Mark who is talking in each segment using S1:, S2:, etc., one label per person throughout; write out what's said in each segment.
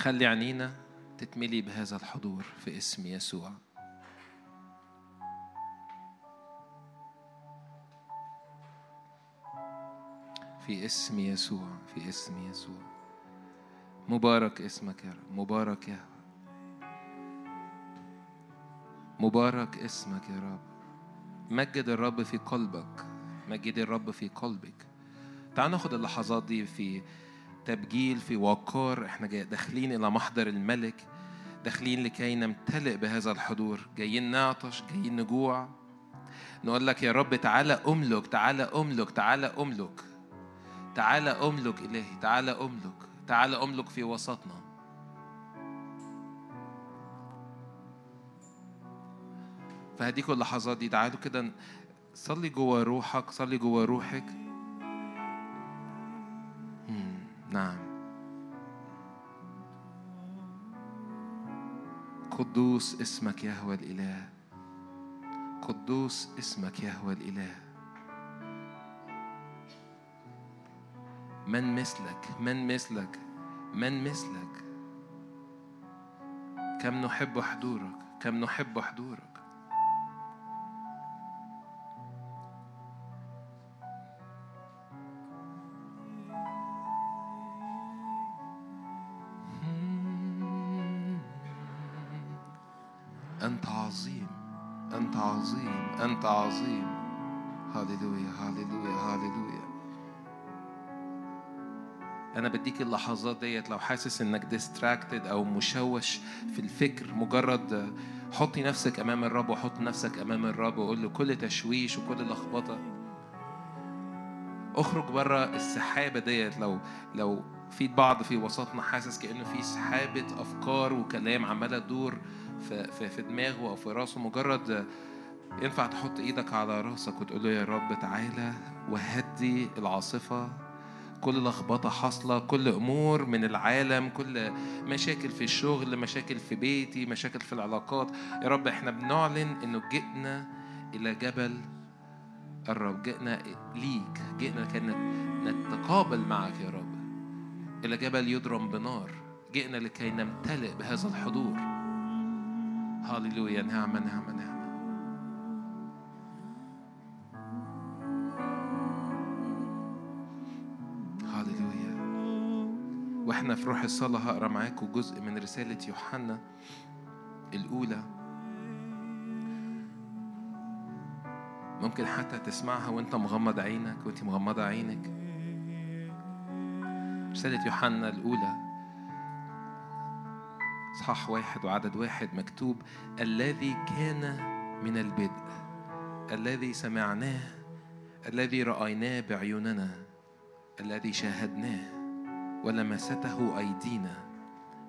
S1: خلي عينينا تتملي بهذا الحضور في اسم يسوع. في اسم يسوع في اسم يسوع. مبارك اسمك يا رب مبارك يا رب. مبارك اسمك يا رب. مجد الرب في قلبك مجد الرب في قلبك. تعال ناخد اللحظات دي في تبجيل في وقار. إحنا داخلين إلى محضر الملك داخلين لكي نمتلئ بهذا الحضور. جايين نعطش جايين نجوع. نقول لك يا رب تعالى أملك تعالى أملك تعالى أملك. تعالى أملك إلهي تعالى أملك تعالى أملك في وسطنا. فهديكوا اللحظات دي تعالوا كده صلي جوه روحك صلي جوه روحك. قدوس اسمك يهوى الإله. قدوس اسمك يهوى الإله. من مثلك من مثلك من مثلك. كم نحب حضورك كم نحب حضورك. أنت عظيم هاليلويا هاليلويا هاليلويا أنا بديك اللحظات ديت لو حاسس إنك ديستراكتد أو مشوش في الفكر مجرد حطي نفسك أمام الرب وحط نفسك أمام الرب وقول له كل تشويش وكل لخبطة. اخرج بره السحابة ديت لو لو في بعض في وسطنا حاسس كأنه في سحابة أفكار وكلام عمالة تدور في, في, في دماغه أو في راسه. مجرد ينفع تحط إيدك على راسك وتقول له يا رب تعالى وهدي العاصفة. كل لخبطة حاصلة كل أمور من العالم كل مشاكل في الشغل مشاكل في بيتي مشاكل في العلاقات. يا رب إحنا بنعلن إنه جئنا إلى جبل الرب جئنا ليك جئنا كي نتقابل معك يا رب. إلى جبل يضرم بنار جئنا لكي نمتلئ بهذا الحضور. هاليلويا نعمة نعمة نعمة وإحنا في روح الصلاة هقرأ معاكم جزء من رسالة يوحنا الأولى. ممكن حتى تسمعها وأنت مغمض عينك وأنت مغمضة عينك. رسالة يوحنا الأولى. إصحاح واحد وعدد واحد مكتوب الذي كان من البدء الذي سمعناه الذي رأيناه بعيوننا الذي شاهدناه. ولمسته أيدينا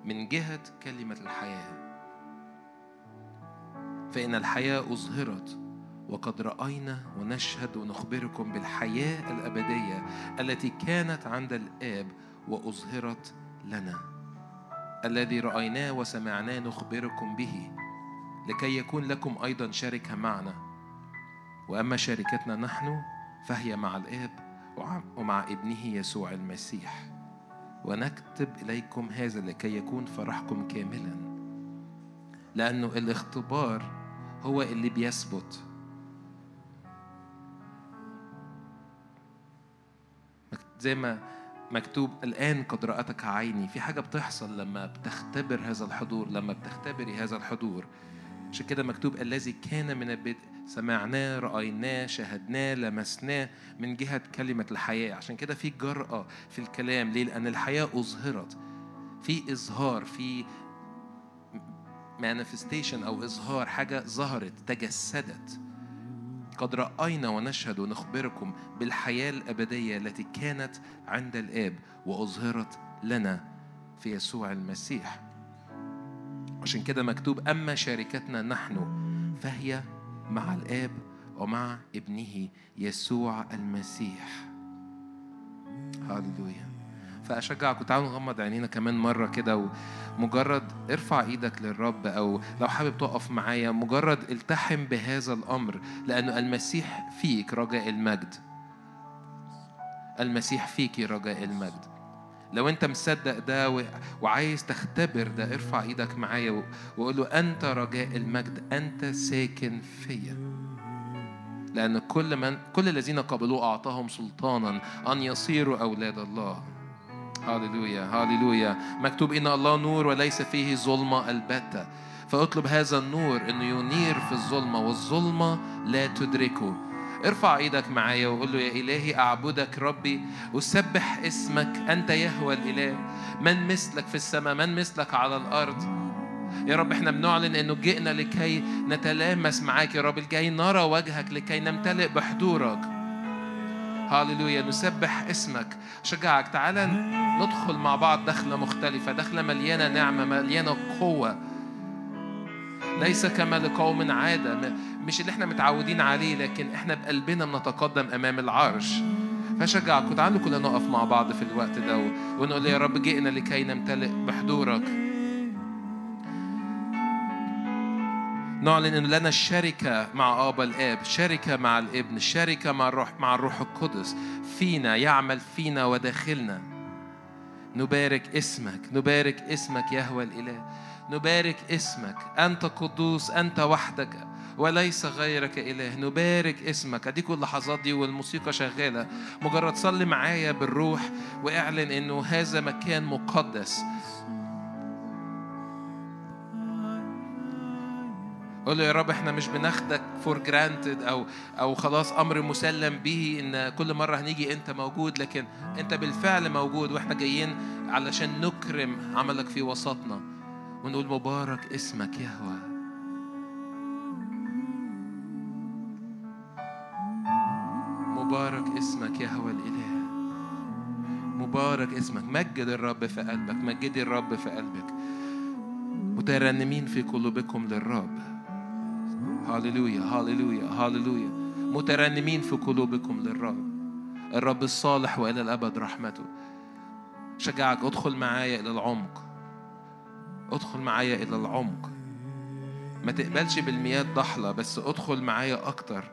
S1: من جهة كلمة الحياة. فإن الحياة أظهرت وقد رأينا ونشهد ونخبركم بالحياة الأبدية التي كانت عند الآب وأظهرت لنا. الذي رأيناه وسمعناه نخبركم به لكي يكون لكم أيضا شركة معنا. وأما شركتنا نحن فهي مع الآب ومع ابنه يسوع المسيح. ونكتب إليكم هذا لكي يكون فرحكم كاملا. لأنه الاختبار هو اللي بيثبت. زي ما مكتوب الآن قد رأتك عيني. في حاجة بتحصل لما بتختبر هذا الحضور لما بتختبري هذا الحضور. عشان كده مكتوب الذي كان من البدء سمعناه رأيناه شاهدناه لمسناه من جهة كلمة الحياة. عشان كده في جرأة في الكلام. ليه؟ لأن الحياة أظهرت. في إظهار في manifestation أو إظهار حاجة ظهرت تجسدت. قد رأينا ونشهد ونخبركم بالحياة الأبدية التي كانت عند الآب وأظهرت لنا في يسوع المسيح. عشان كده مكتوب أما شركتنا نحن فهي مع الآب ومع ابنه يسوع المسيح. هاللويا فأشجعكم تعالوا نغمض عينينا كمان مرة كده ومجرد ارفع إيدك للرب أو لو حابب تقف معايا مجرد التحم بهذا الأمر لأنه المسيح فيك رجاء المجد. المسيح فيك رجاء المجد. لو انت مصدق ده وعايز تختبر ده ارفع إيدك معايا وقول له أنت رجاء المجد أنت ساكن فيا. لأن كل من كل الذين قبلوه أعطاهم سلطانا أن يصيروا أولاد الله. هاليلويا هاليلويا مكتوب إن الله نور وليس فيه ظلمه ألبتة. فاطلب هذا النور إنه ينير في الظلمة والظلمة لا تدركه. ارفع إيدك معايا وقول له يا إلهي أعبدك ربي اسبح اسمك أنت يهوى الإله. من مثلك في السماء من مثلك على الأرض؟ يا رب إحنا بنعلن إنه جئنا لكي نتلامس معاك يا رب لكي نرى وجهك لكي نمتلئ بحضورك. هاليلويا نسبح اسمك. شجعك تعالى ندخل مع بعض دخلة مختلفة دخلة مليانة نعمة مليانة قوة. ليس كما لقوم عادة. مش اللي إحنا متعودين عليه لكن إحنا بقلبنا بنتقدم أمام العرش. فشجعك وتعالوا كلنا نقف مع بعض في الوقت ده ونقول يا رب جئنا لكي نمتلئ بحضورك. نعلن إن لنا الشركة مع ابا الآب شركة مع الإبن شركة مع الروح مع الروح القدس. فينا يعمل فينا وداخلنا. نبارك اسمك نبارك اسمك يهوى الإله. نبارك اسمك. أنت قدوس أنت وحدك وليس غيرك إله. نبارك اسمك. أديكوا اللحظات دي والموسيقى شغالة. مجرد صلي معايا بالروح واعلن إنه هذا مكان مقدس. قول له يا رب إحنا مش بناخدك for granted أو أو خلاص أمر مسلم به إن كل مرة هنيجي أنت موجود لكن أنت بالفعل موجود وإحنا جايين علشان نكرم عملك في وسطنا. ونقول مبارك اسمك يهوه مبارك اسمك يا هو الإله. مبارك اسمك. مجد الرب في قلبك. مجدي الرب في قلبك. مترنمين في قلوبكم للرب. هاليلويا هاليلويا هاليلويا مترنمين في قلوبكم للرب. الرب الصالح وإلى الأبد رحمته. شجعك ادخل معايا إلى العمق. ادخل معايا إلى العمق. ما تقبلش بالمياه ضحلة بس ادخل معايا أكتر.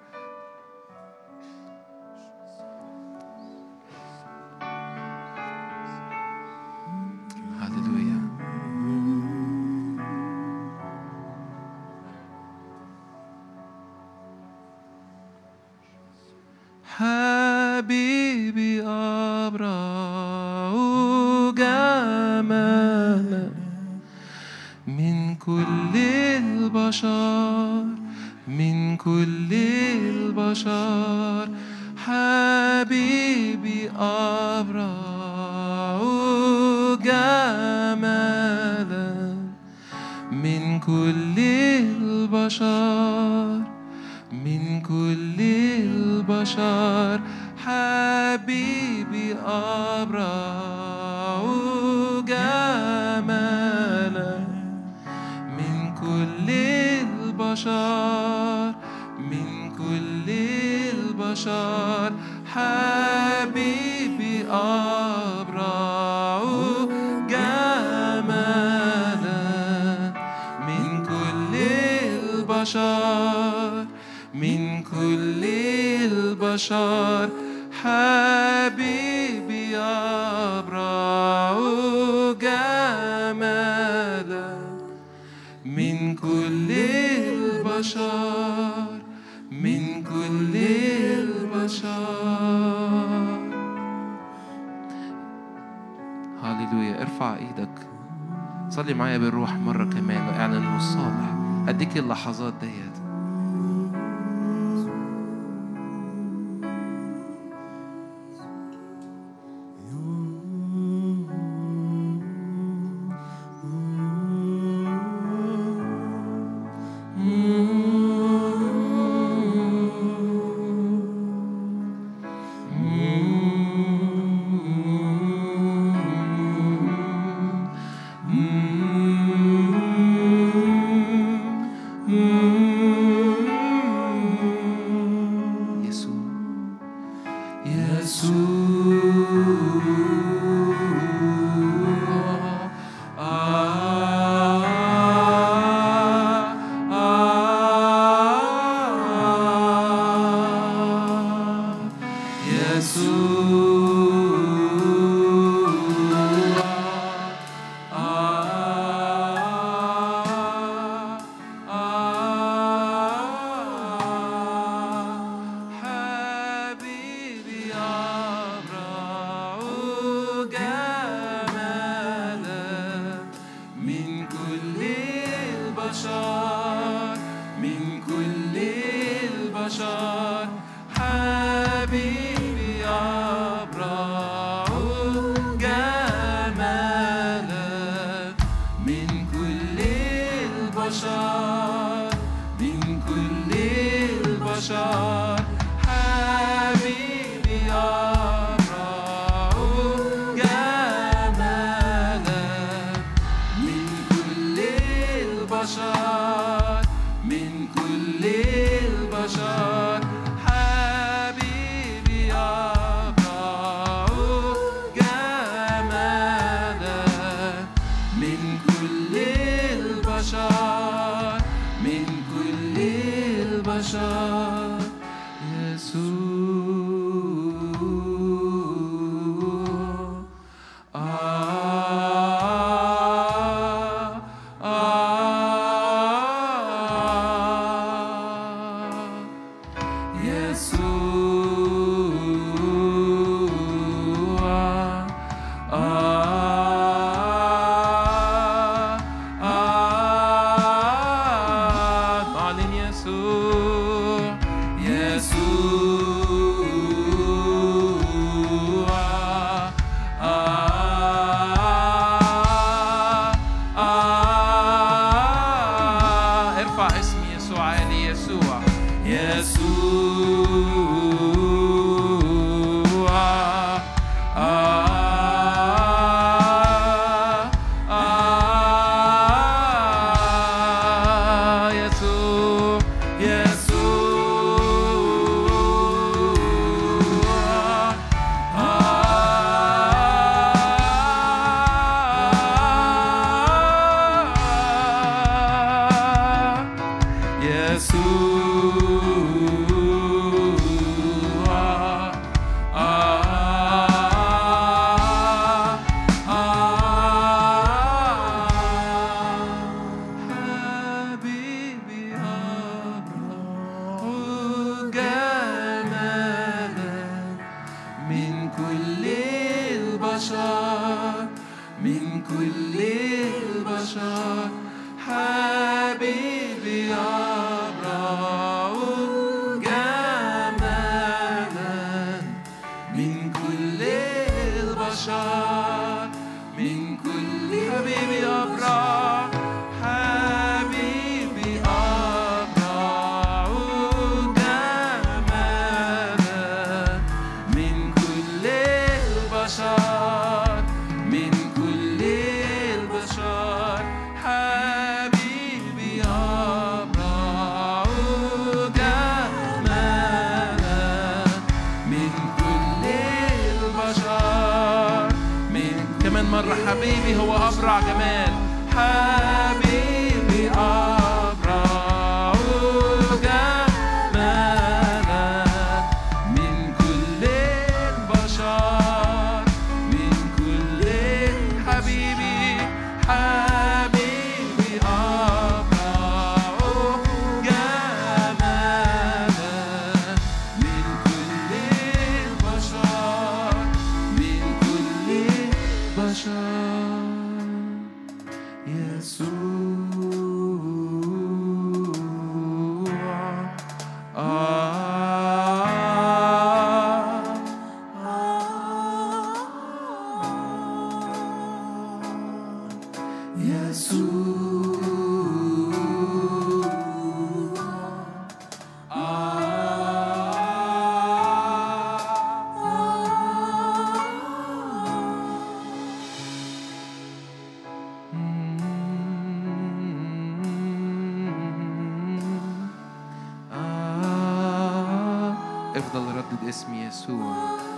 S1: افضل ردد اسم يسوع.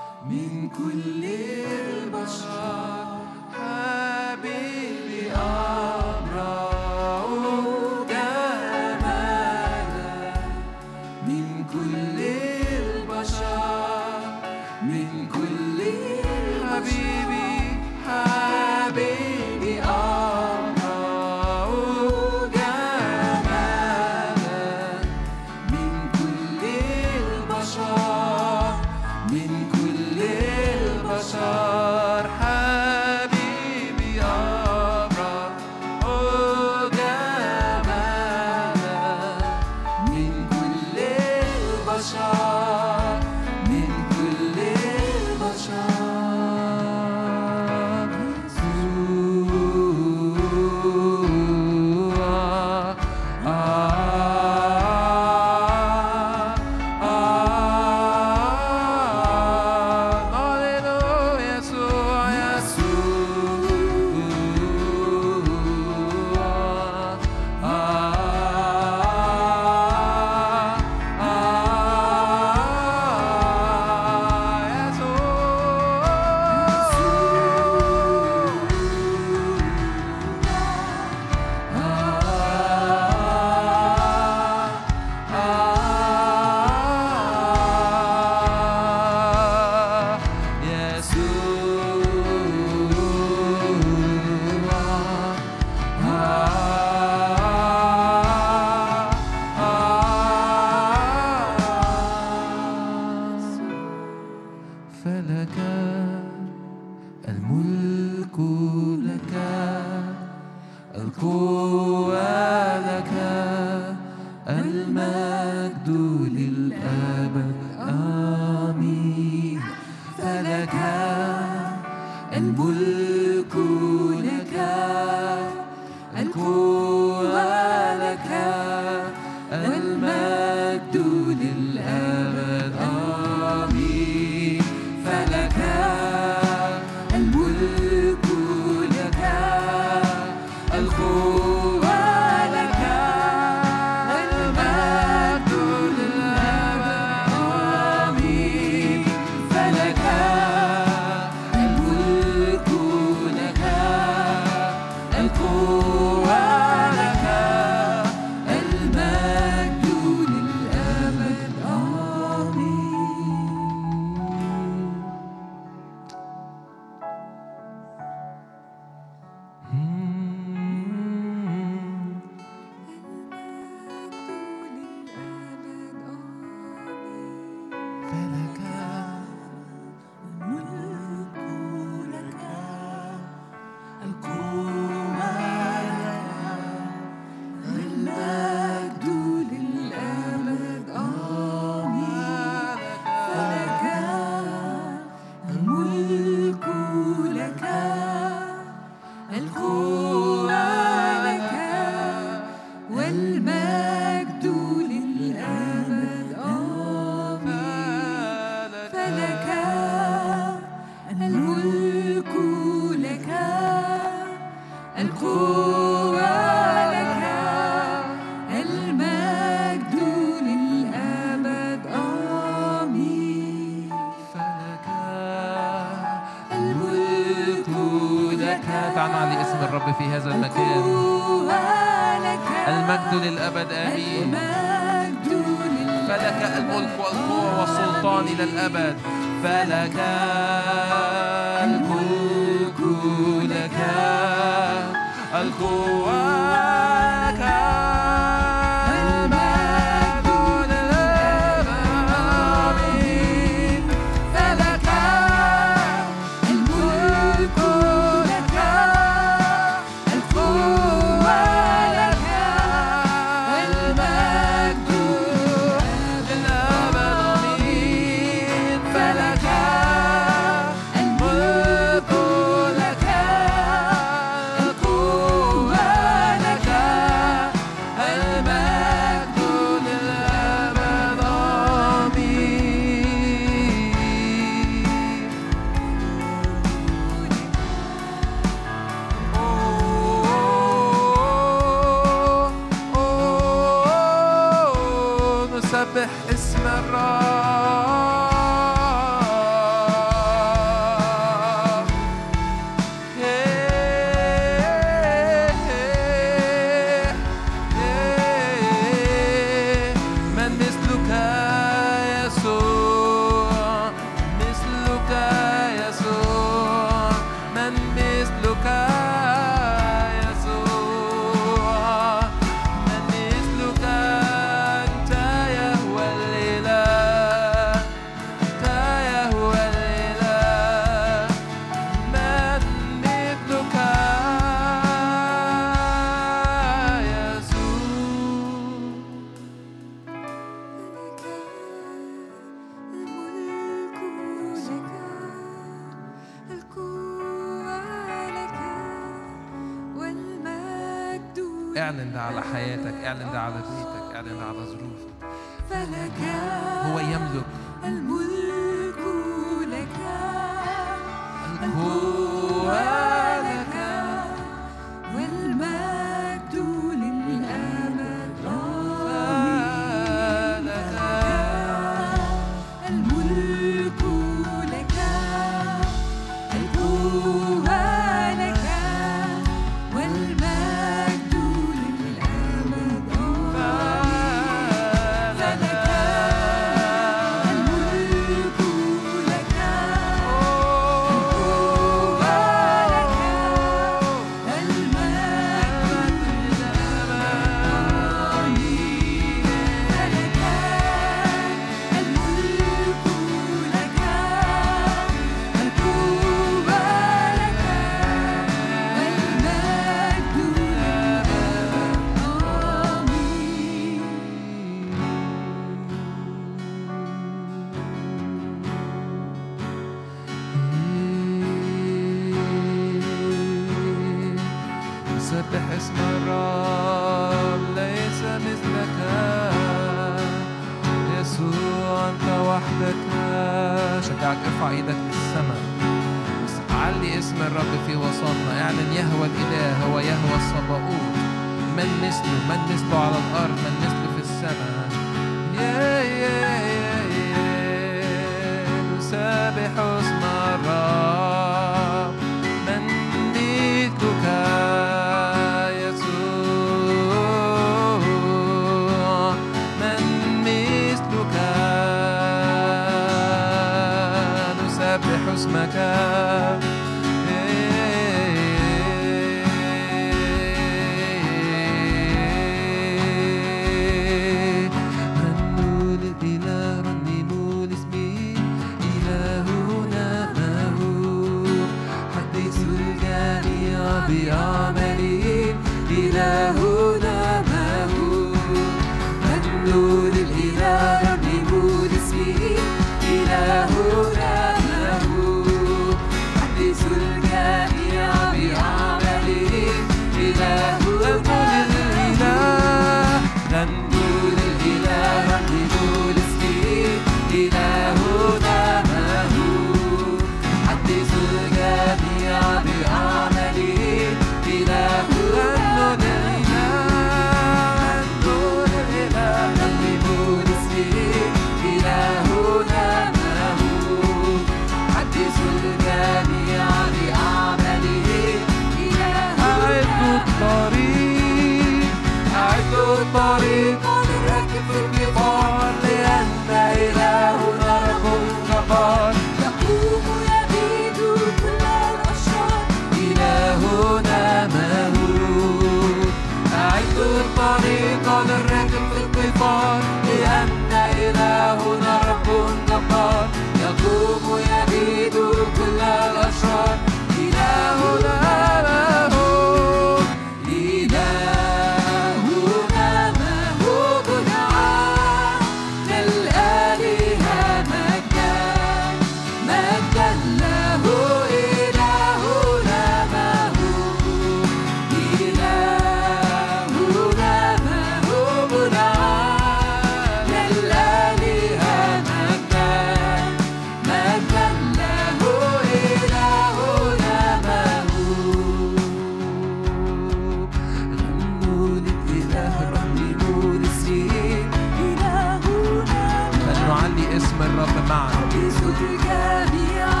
S2: معنا
S1: حافظ الجميع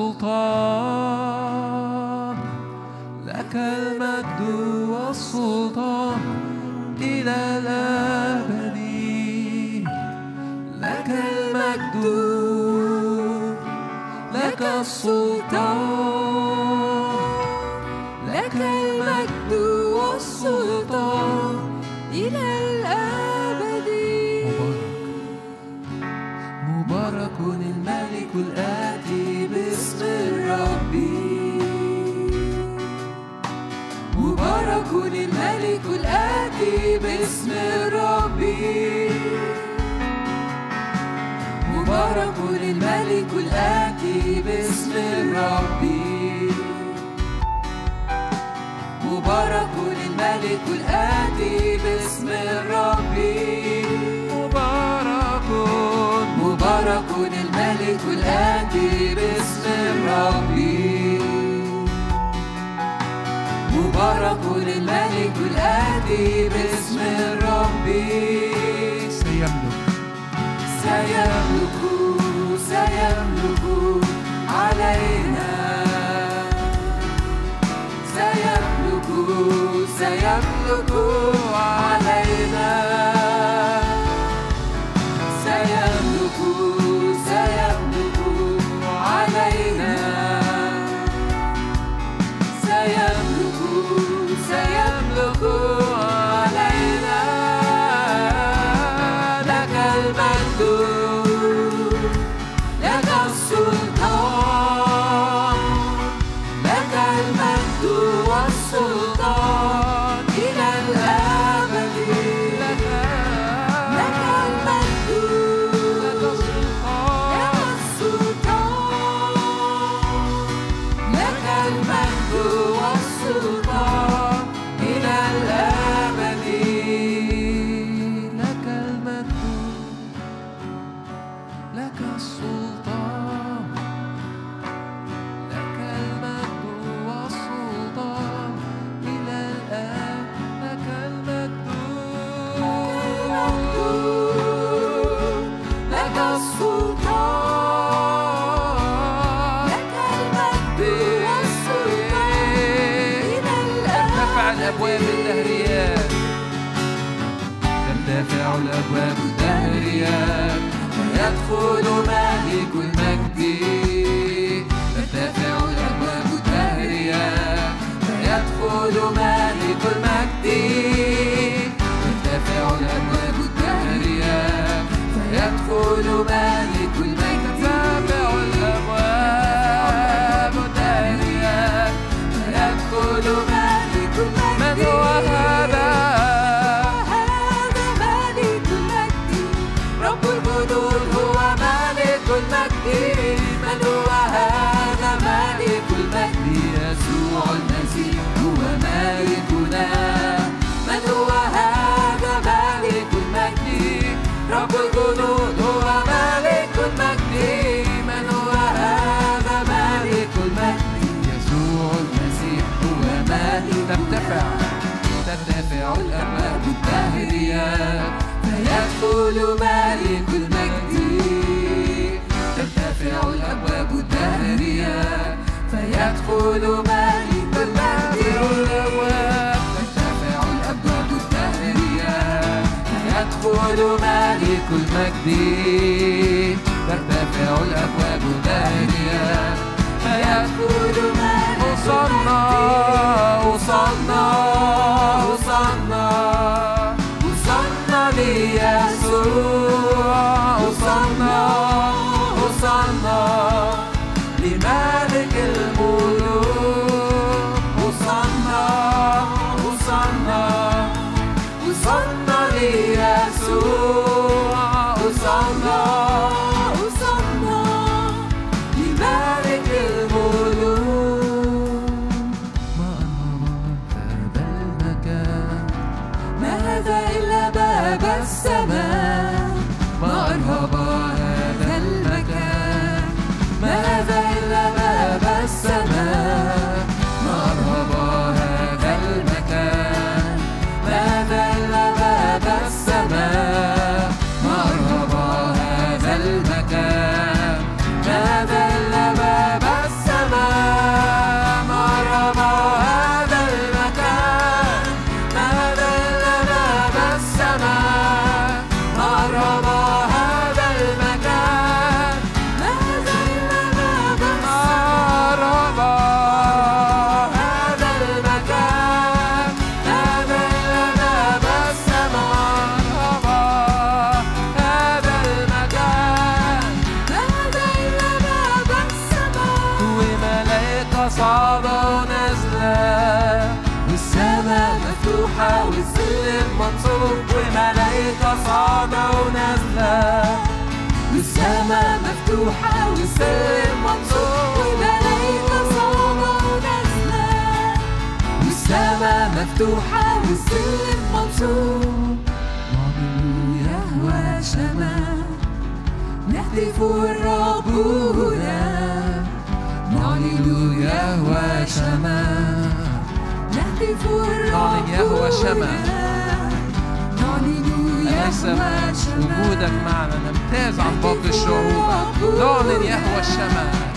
S2: لك لك
S1: Budu
S2: مجدي ترتفع الأبواب دانية.
S1: فيدخل من
S2: أصلنا أصلنا
S1: أصلنا أصلنا ليسوع أصلنا أصلنا لملك يهوى شمع ننسب
S2: وجودك معنا؟ نمتاز عن باقي الشعوب. نعلن يهوى الشمال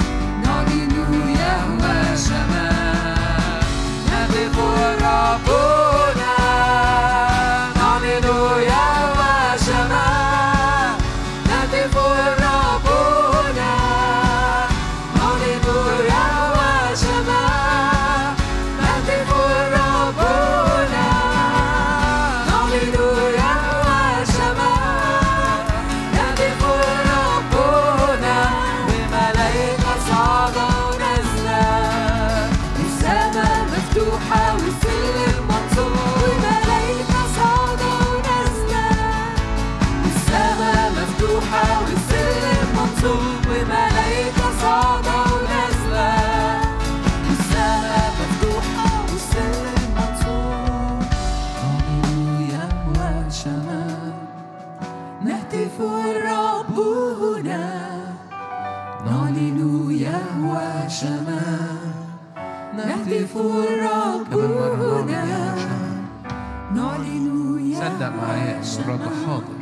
S1: ربنا نعلن يا الرب
S2: حاضر.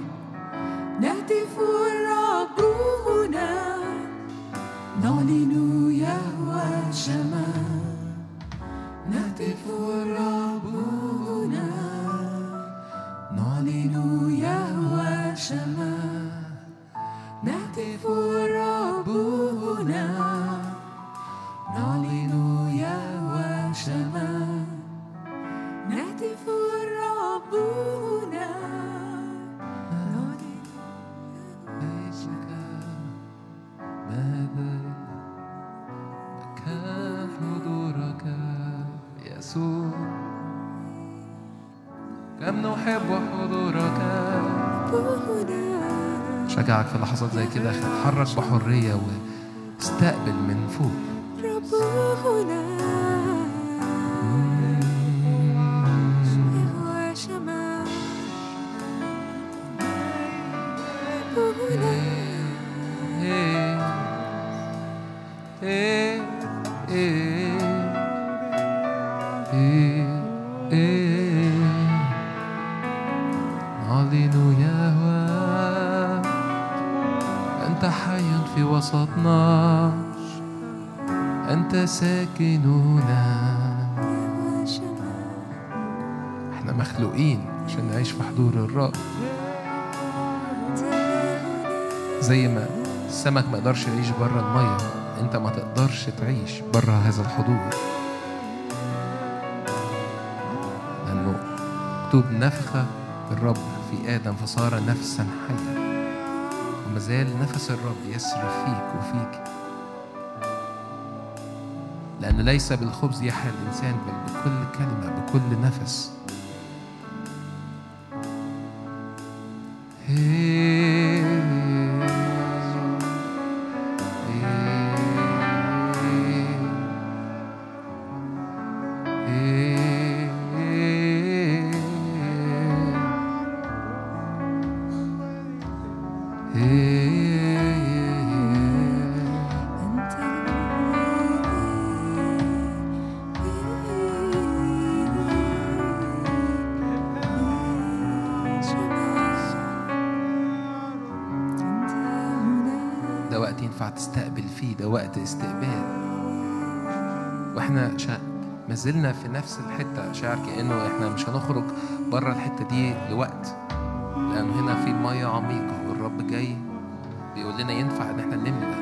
S1: لحظات زي كده اتحرك بحرية واستقبل من فوق.
S2: شمال
S1: إحنا مخلوقين عشان نعيش في حضور الرب. زي ما السمك ما يقدرش يعيش بره المية انت ما تقدرش تعيش بره هذا الحضور. لأنه مكتوب نفخ الرب في آدم فصار نفسا حيا. وما زال نفس الرب يسري فيك وفيك. لأن ليس بالخبز يحيا الإنسان بل بكل كلمة بكل نفس. زلنا في نفس الحتة شاعر كأنه إحنا مش هنخرج بره الحتة دي لوقت لأنه هنا في مية عميقة والرب جاي بيقول لنا ينفع إن إحنا نملى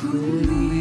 S2: could leave.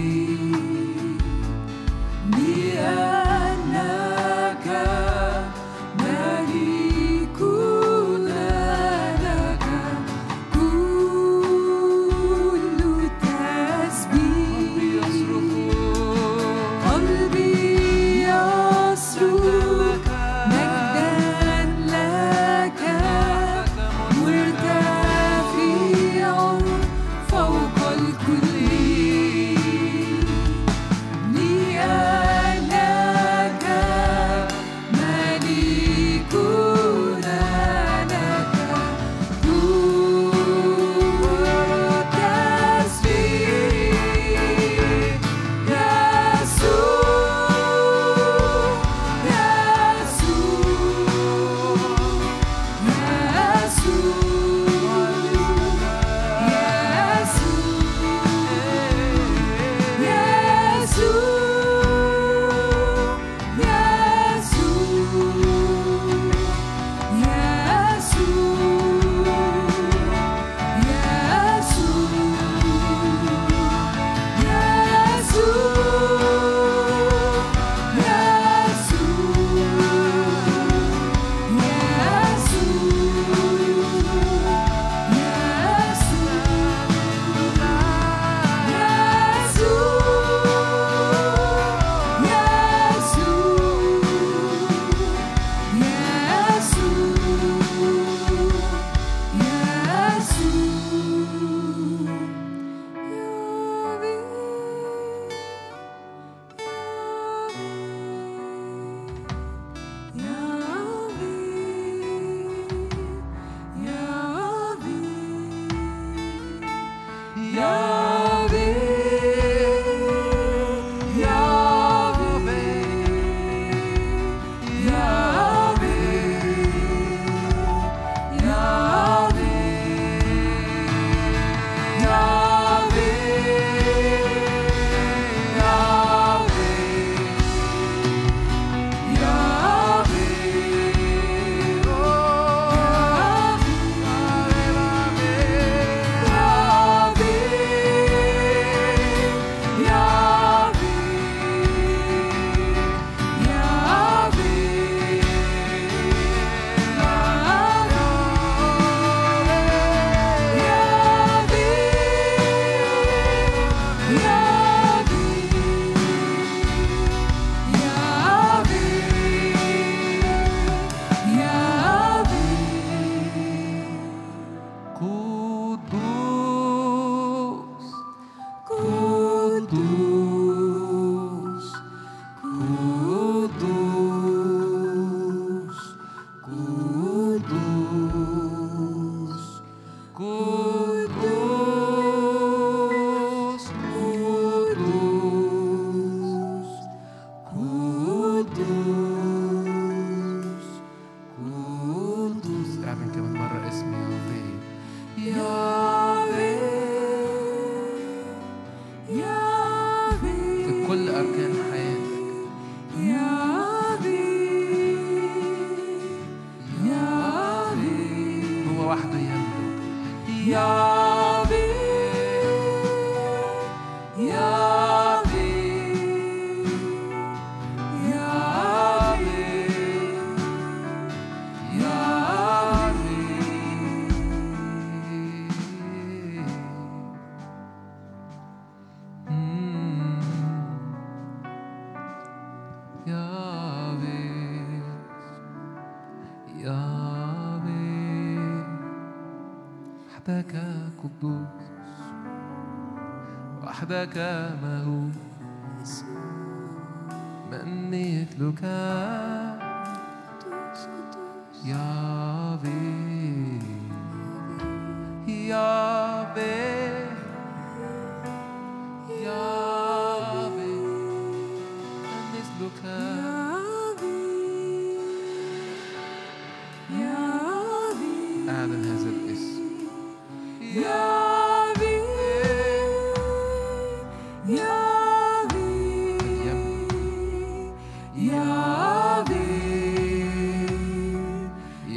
S2: وحدك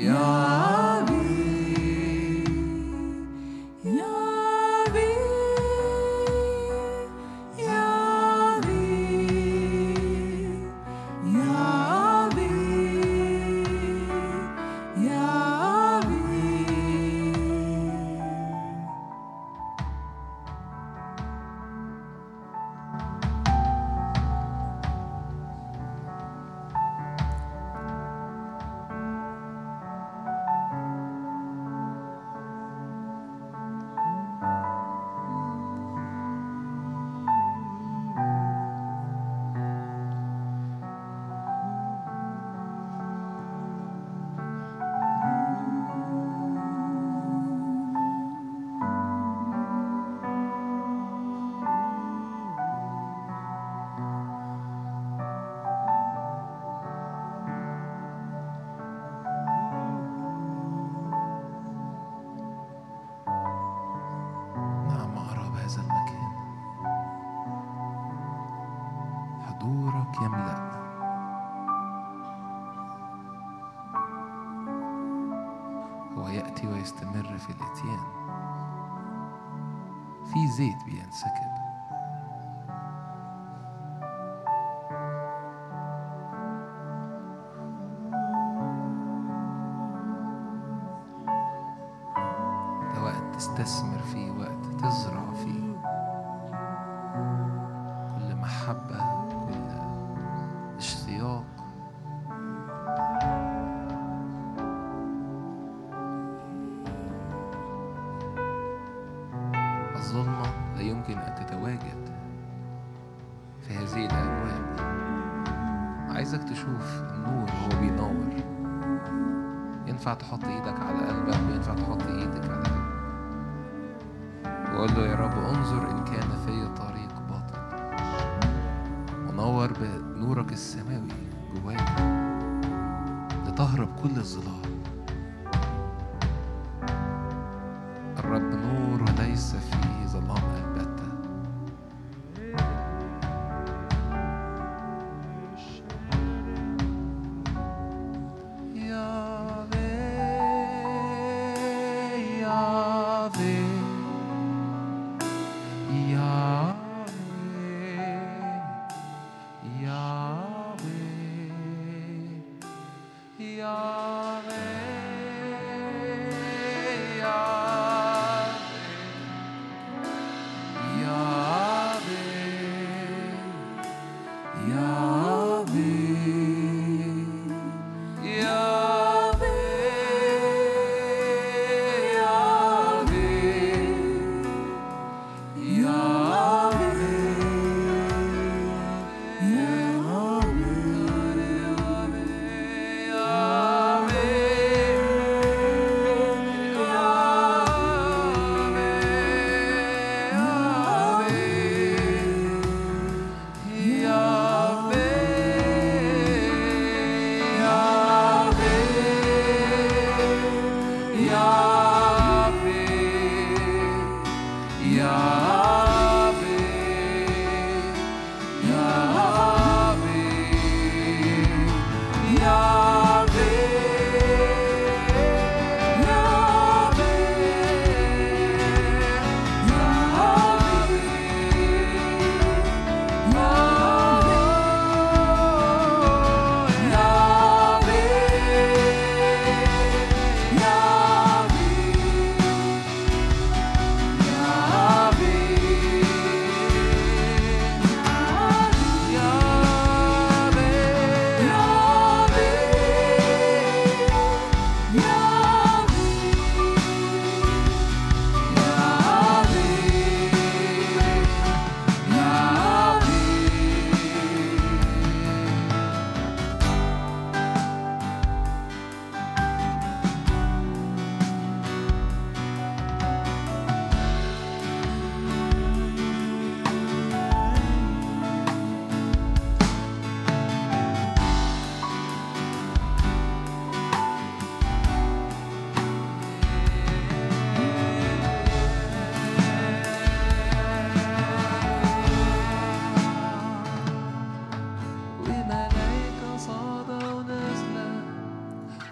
S1: نعم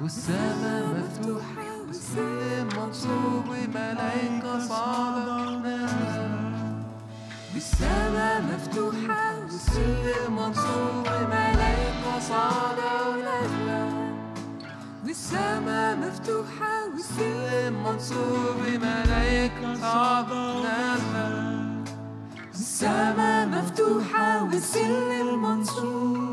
S3: والسماء مفتوحة والسلم منصوب وملائكة ونازلة
S2: والسماء مفتوحة والسلم منصوب وملائكة صاعدة ونازلة والسماء مفتوحة والسلم منصوب وملائكة صاعدة ونازلة السماء مفتوحة والسلم منصوب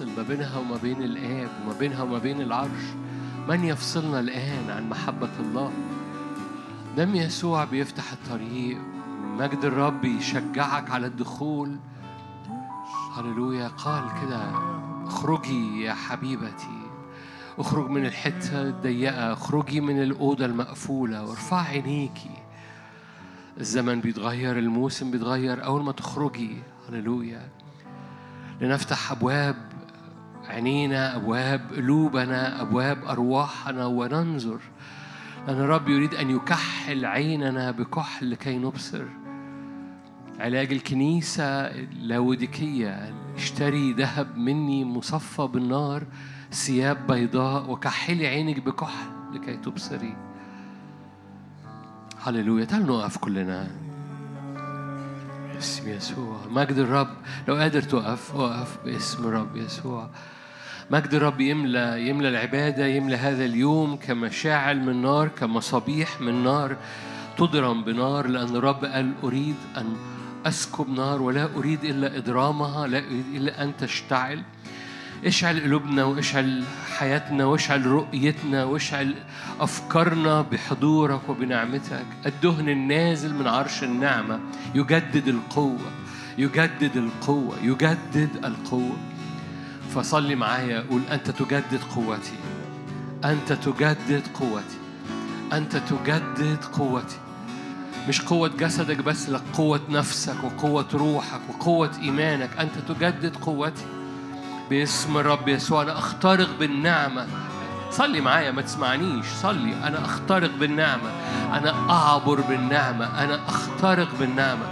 S1: بلا فاصل ما بينها وما بين الآب وما بينها وما بين العرش. من يفصلنا الآن عن محبة الله؟ دم يسوع بيفتح الطريق. مجد الرب يشجعك على الدخول. هللويا. قال كده اخرجي يا حبيبتي. اخرج من الحتة الضيقة. اخرجي من الأوضة المقفولة. وارفع عينيكي. الزمن بيتغير الموسم بيتغير. أول ما تخرجي هللويا لنفتح أبواب عينينا أبواب قلوبنا أبواب أرواحنا وننظر. لأن الرب يريد أن يكحل عيننا بكحل لكي نبصر. علاج الكنيسة اللاوديكية اشتري ذهب مني مصفى بالنار ثياب بيضاء وكحلي عينك بكحل لكي تبصري. هللويا. تعالوا نقف كلنا. باسم يسوع مجد الرب لو قادر تقف وقف باسم الرب يسوع. مجد الرب يملى يملى العبادة يملى هذا اليوم كمشاعل من نار كمصابيح من نار تضرم بنار لأن الرب قال أريد أن أسكب نار ولا أريد إلا إضرامها لا أريد إلا أن تشتعل. اشعل قلوبنا واشعل حياتنا واشعل رؤيتنا واشعل أفكارنا بحضورك وبنعمتك. الدهن النازل من عرش النعمة يجدد القوة يجدد القوة يجدد القوة. فصلي معايا قول أنت تجدد قوتي. أنت تجدد قوتي. أنت تجدد قوتي. مش قوة جسدك بس لك قوة نفسك وقوة روحك وقوة إيمانك. أنت تجدد قوتي. باسم الرب يسوع أنا أخترق بالنعمة. صلي معايا ما تسمعنيش. صلي أنا أخترق بالنعمة. أنا أعبر بالنعمة. أنا أخترق بالنعمة.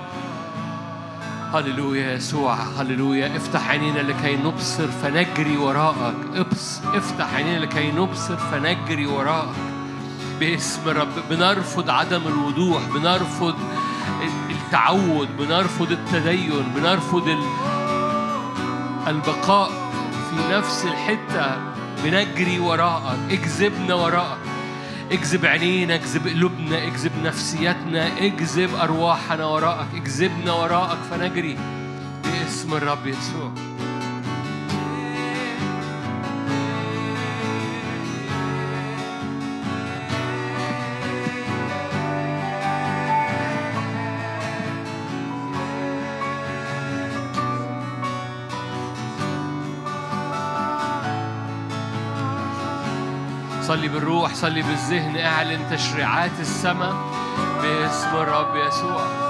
S1: هللويا يسوع هللويا. افتح عينينا لكي نبصر فنجري وراءك. ابص افتح عينينا لكي نبصر فنجري وراءك. باسم الرب بنرفض عدم الوضوح بنرفض التعود بنرفض التدين بنرفض ال... البقاء. نفس الحتة بنجري وراءك. اجذبنا وراءك. اجذب عينينا اجذب قلوبنا اجذب نفسياتنا اجذب أرواحنا وراءك. اجذبنا وراءك فنجري. باسم الرب يسوع. صلي بالروح صلي بالذهن اعلن تشريعات السماء باسم الرب يسوع.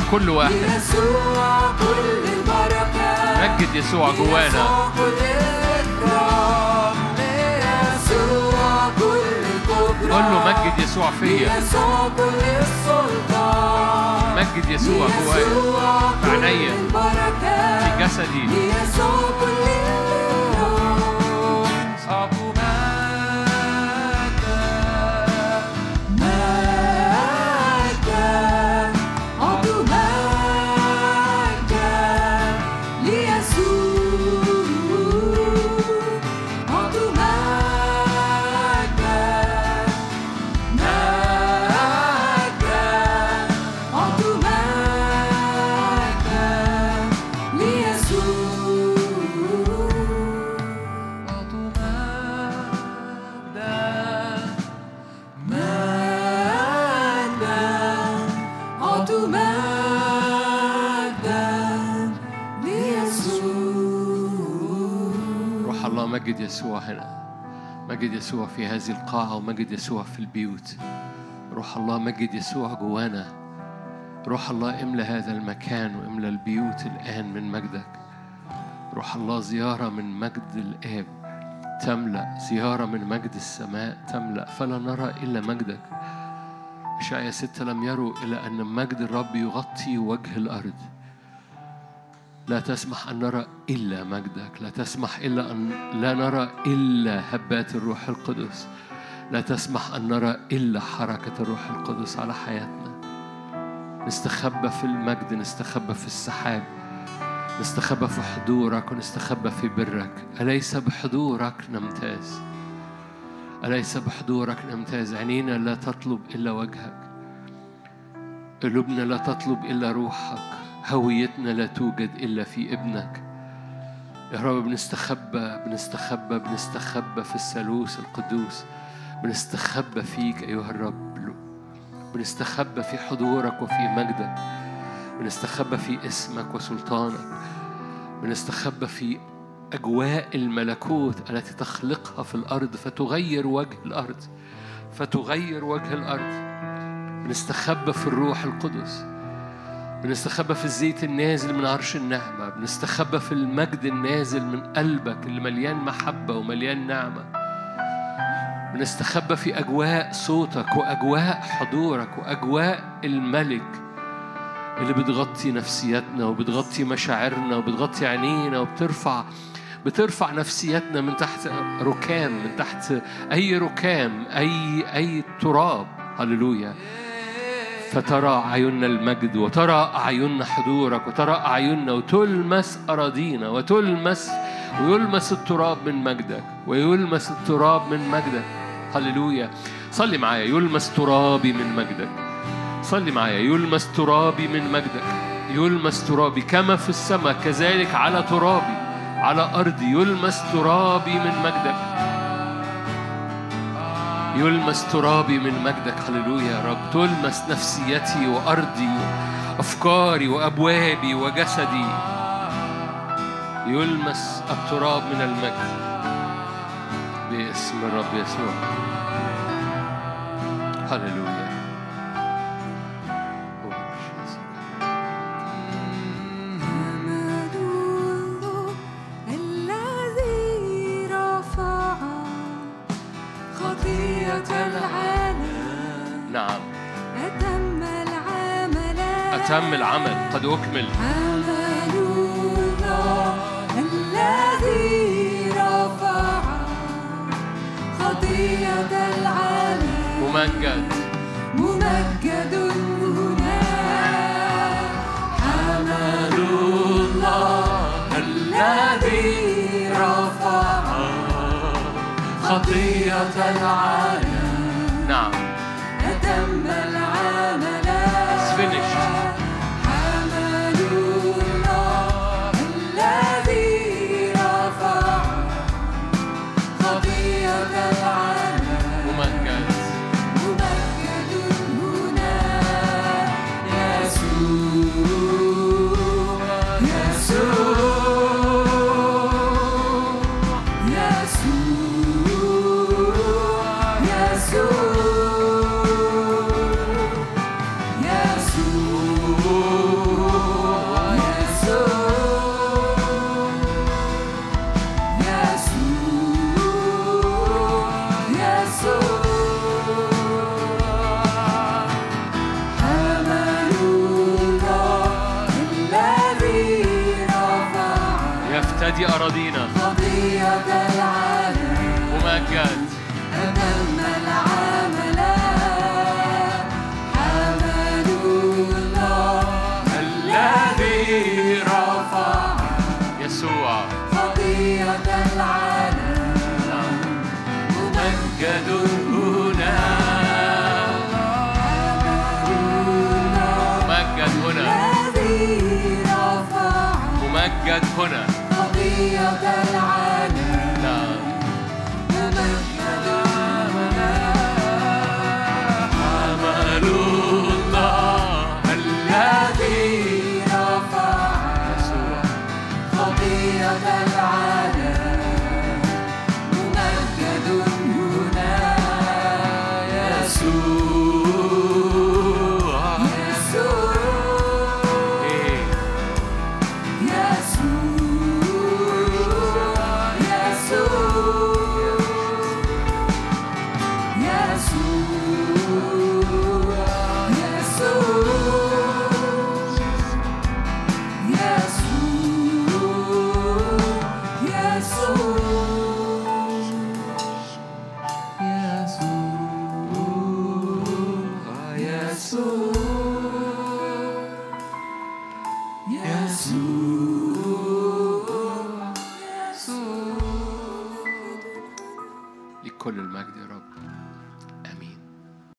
S1: يسوع كل
S2: واحد.
S1: يسوع كل البركة
S2: مجد يسوع جوانا. قل له مجد
S1: يسوع فيا.
S2: يسوع كل السلطان.
S1: مجد يسوع جوايا في عينيا في جسدي.
S2: يسوع كل
S1: الروح يسوع هنا. مجد يسوع في هذه القاعة ومجد يسوع في البيوت. روح الله مجد يسوع جوانا. روح الله املى هذا المكان واملى البيوت الآن من مجدك. روح الله زيارة من مجد الآب تملأ. زيارة من مجد السماء تملأ. فلا نرى إلا مجدك. إشعيا ستة لم يروا إلا أن مجد الرب يغطي وجه الأرض. لا تسمح أن نرى إلا مجدك. لا تسمح إلا أن لا نرى إلا هبات الروح القدس. لا تسمح أن نرى إلا حركة الروح القدس على حياتنا. نستخبى في المجد نستخبى في السحاب نستخبى في حضورك ونستخبى في برك. أليس بحضورك نمتاز؟ أليس بحضورك نمتاز؟ عينينا لا تطلب إلا وجهك. قلوبنا لا تطلب إلا روحك. هويتنا لا توجد إلا في ابنك. يا رب بنستخبى بنستخبى بنستخبى في الثالوث القدوس. بنستخبى فيك أيها الرب. بنستخبى في حضورك وفي مجدك. بنستخبى في اسمك وسلطانك. بنستخبى في أجواء الملكوت التي تخلقها في الأرض فتغير وجه الأرض. فتغير وجه الأرض. بنستخبى في الروح القدس. بنستخبى في الزيت النازل من عرش النعمة بنستخبى في المجد النازل من قلبك اللي مليان محبة ومليان نعمة. بنستخبى في أجواء صوتك وأجواء حضورك وأجواء الملك اللي بتغطي نفسياتنا وبتغطي مشاعرنا وبتغطي عينينا وبترفع بترفع نفسياتنا من تحت ركام من تحت أي ركام أي أي تراب. هللويا. فترى أعيننا المجد وترى أعيننا حضورك وترى أعيننا وتلمس أراضينا وتلمس ويلمس التراب من مجدك ويلمس التراب من مجدك. هللويا. صلي معايا. يلمس ترابي من مجدك. صلي معايا. يلمس ترابي من مجدك. يلمس ترابي كما في السماء كذلك على ترابي على أرضي. يلمس ترابي من مجدك. يلمس ترابي من مجدك هللويا يا رب. تلمس نفسيتي وأرضي أفكاري وأبوابي وجسدي. يلمس التراب من المجد. باسم الرب يسوع. هللويا.
S2: أتم العمل.
S1: قد أكمل.
S2: الله الذي رفع خطية العالم.
S1: ممجد.
S2: ممجد هنا. حمد الله الذي رفع خطية العالم.
S1: نعم.